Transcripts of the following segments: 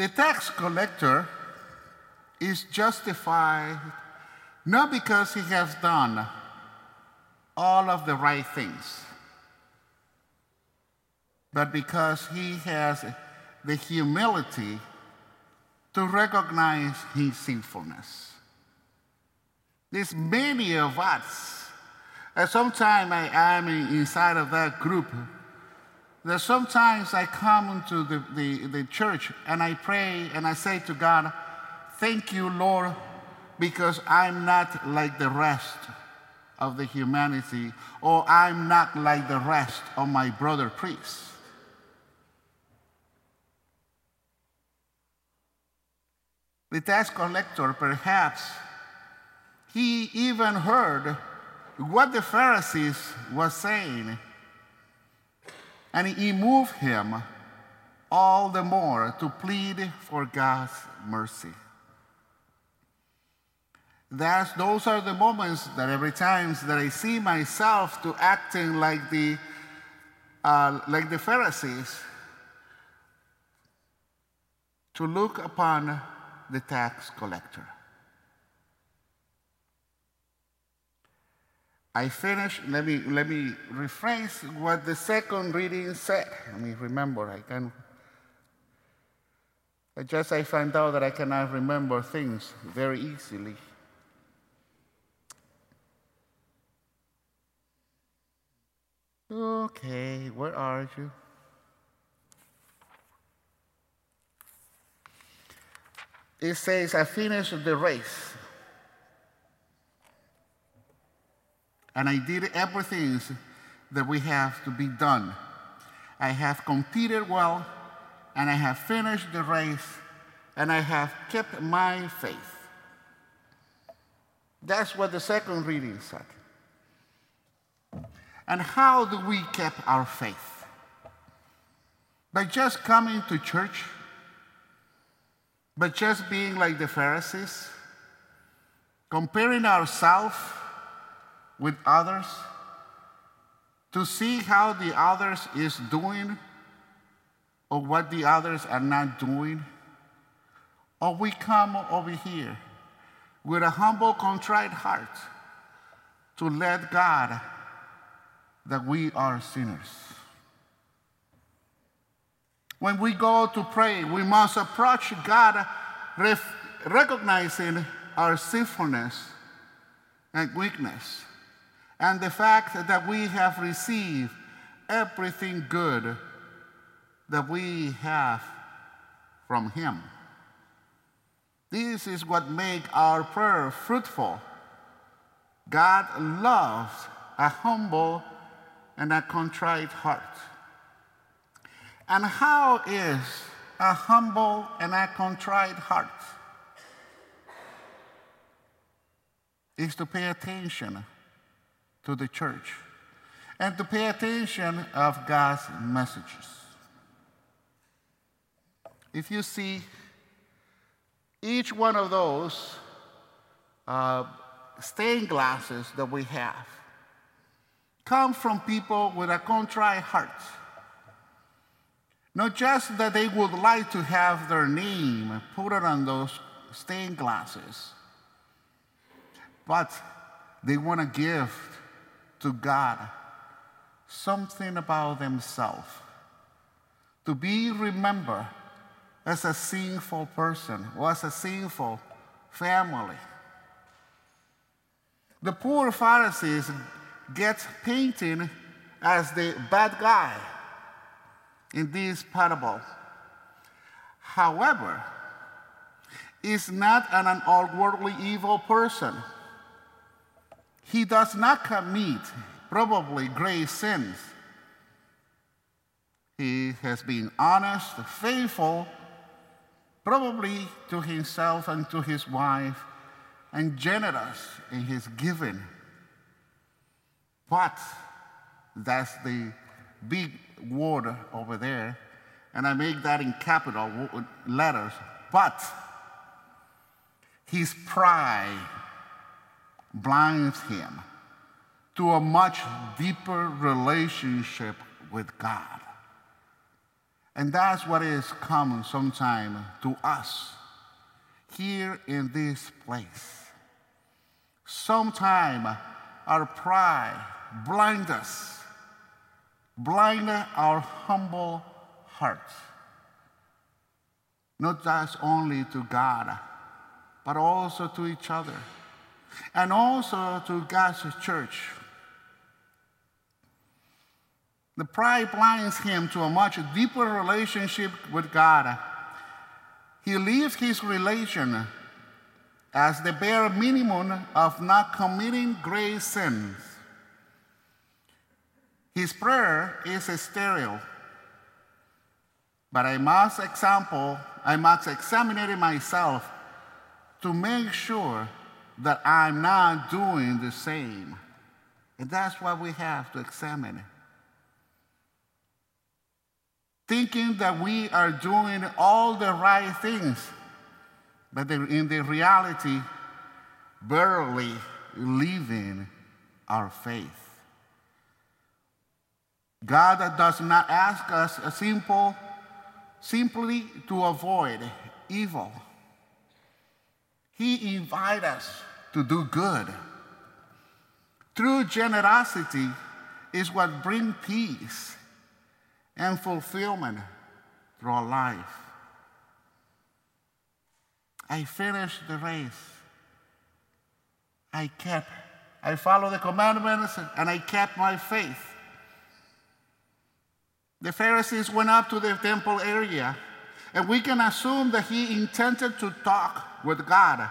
The tax collector is justified not because he has done all of the right things, but because he has the humility to recognize his sinfulness. There's many of us, and sometimes I am inside of that group, that sometimes I come into the, the, the church and I pray and I say to God, Thank you, Lord, because I'm not like the rest of the humanity, or I'm not like the rest of my brother priests. The tax collector, perhaps, he even heard what the Pharisees were saying, and he moved him all the more to plead for God's mercy. That's, those are the moments that every time that I see myself to acting like the, uh, like the Pharisees, to look upon the tax collector. I finished, let me, let me rephrase what the second reading said. Let me remember, I can, I just I find out that I cannot remember things very easily. Okay, where are you? It says, I finished the race. And I did everything that we have to be done. I have competed well, and I have finished the race, and I have kept my faith. That's what the second reading said. And how do we keep our faith? By just coming to church? By just being like the Pharisees? Comparing ourselves with others? To see how the others is doing or what the others are not doing? Or we come over here with a humble, contrite heart to let God that we are sinners. When we go to pray, we must approach God ref- recognizing our sinfulness and weakness, and the fact that we have received everything good that we have from Him. This is what makes our prayer fruitful. God loves a humble and a contrite heart. And how is a humble and a contrite heart? Is to pay attention to the church and to pay attention of God's messages. If you see each one of those uh, stained glasses that we have, come from people with a contrite heart. Not just that they would like to have their name put on those stained glasses, but they want to give to God something about themselves to be remembered as a sinful person or as a sinful family. The poor Pharisees get painted as the bad guy in this parable. However, is not an outwardly evil person. He does not commit probably grave sins. He has been honest, faithful, probably to himself and to his wife, and generous in his giving. But that's the big word over there, and I make that in capital letters. But his pride blinds him to a much deeper relationship with God. And that's what is common sometime to us here in this place. Sometime our pride blinds us, blind our humble hearts. Not just only to God, but also to each other, and also to God's church. The pride blinds him to a much deeper relationship with God. He leaves his relation as the bare minimum of not committing grave sins. His prayer is sterile. But I must example, I must examine it myself to make sure that I'm not doing the same. And that's what we have to examine. Thinking that we are doing all the right things but in the reality, barely living our faith. God does not ask us a simple, simply to avoid evil. He invites us to do good. True generosity is what brings peace and fulfillment through our life. I finished the race. I kept, I followed the commandments and I kept my faith. The Pharisees went up to the temple area, and we can assume that he intended to talk with God.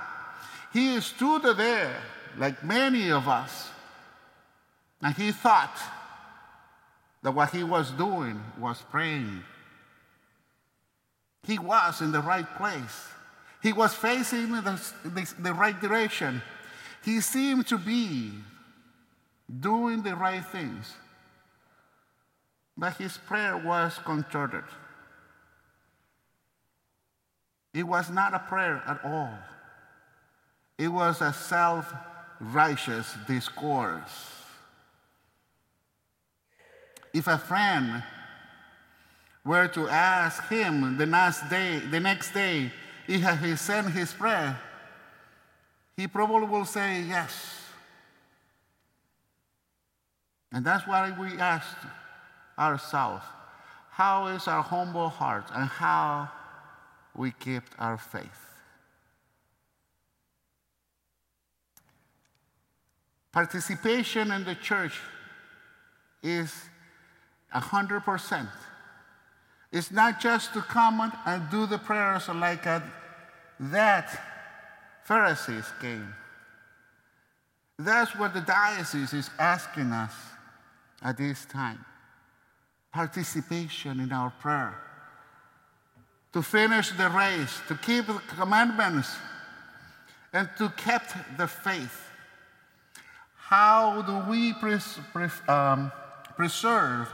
He stood there, like many of us, and he thought that what he was doing was praying. He was in the right place. He was facing the, the, the right direction. He seemed to be doing the right things. But his prayer was contorted. It was not a prayer at all. It was a self righteous discourse. If a friend were to ask him the next day, the next day if he sent his prayer, he probably will say yes. And that's why we ask ourselves how is our humble heart and how we keep our faith. Participation in the church is 100%. It's not just to come and do the prayers like a that Pharisees came. That's what the diocese is asking us at this time participation in our prayer, to finish the race, to keep the commandments, and to keep the faith. How do we pres- pres- um, preserve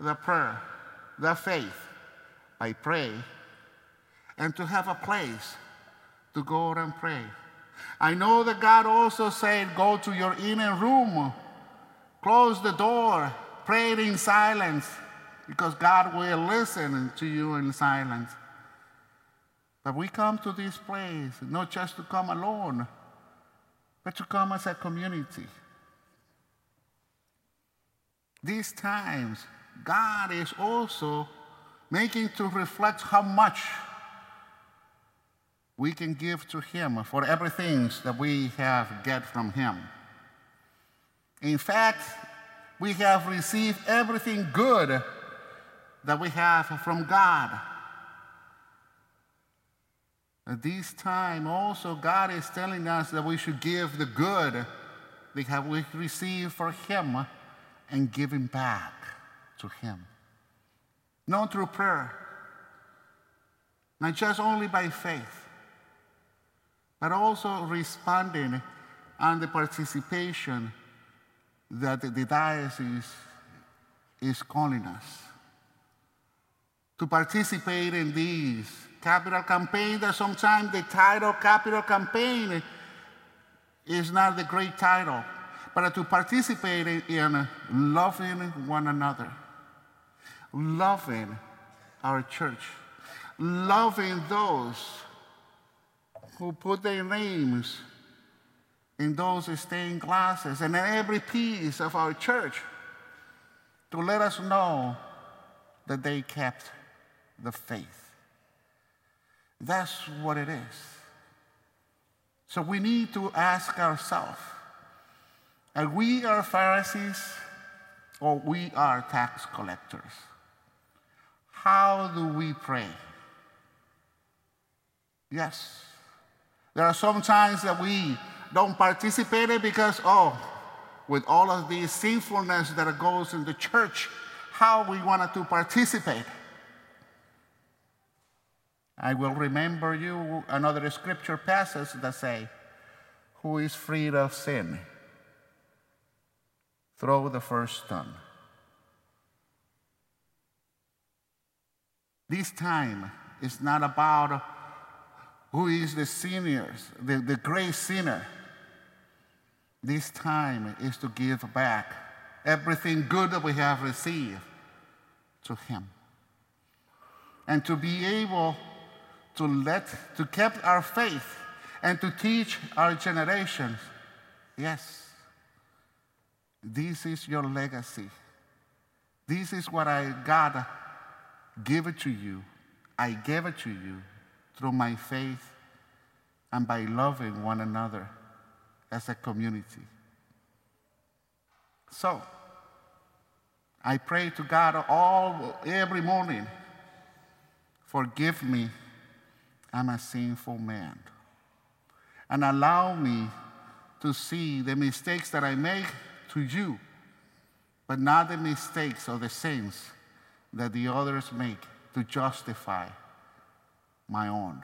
the prayer, the faith? I pray, and to have a place to go and pray. I know that God also said, Go to your inner room, close the door, pray in silence, because God will listen to you in silence. But we come to this place not just to come alone, but to come as a community. These times, God is also making to reflect how much we can give to Him for everything that we have get from Him. In fact, we have received everything good that we have from God. At this time, also, God is telling us that we should give the good that have we received from Him and give Him back to Him. Not through prayer, not just only by faith, but also responding on the participation that the diocese is calling us to participate in these capital campaign that sometimes the title capital campaign is not the great title, but to participate in loving one another, loving our church, loving those who put their names in those stained glasses and in every piece of our church to let us know that they kept the faith. That's what it is. So we need to ask ourselves are we are Pharisees or we are tax collectors? How do we pray? Yes. There are some times that we don't participate because, oh, with all of the sinfulness that goes in the church, how we wanted to participate. I will remember you another scripture passage that say, who is freed of sin? Throw the first stone. This time is not about who is the sinners, the, the great sinner. This time is to give back everything good that we have received to Him. And to be able to let, to keep our faith and to teach our generations, yes, this is your legacy. This is what I got give it to you. I gave it to you through my faith and by loving one another as a community. So, I pray to God all every morning, forgive me, I'm a sinful man. And allow me to see the mistakes that I make to you, but not the mistakes or the sins that the others make to justify my own.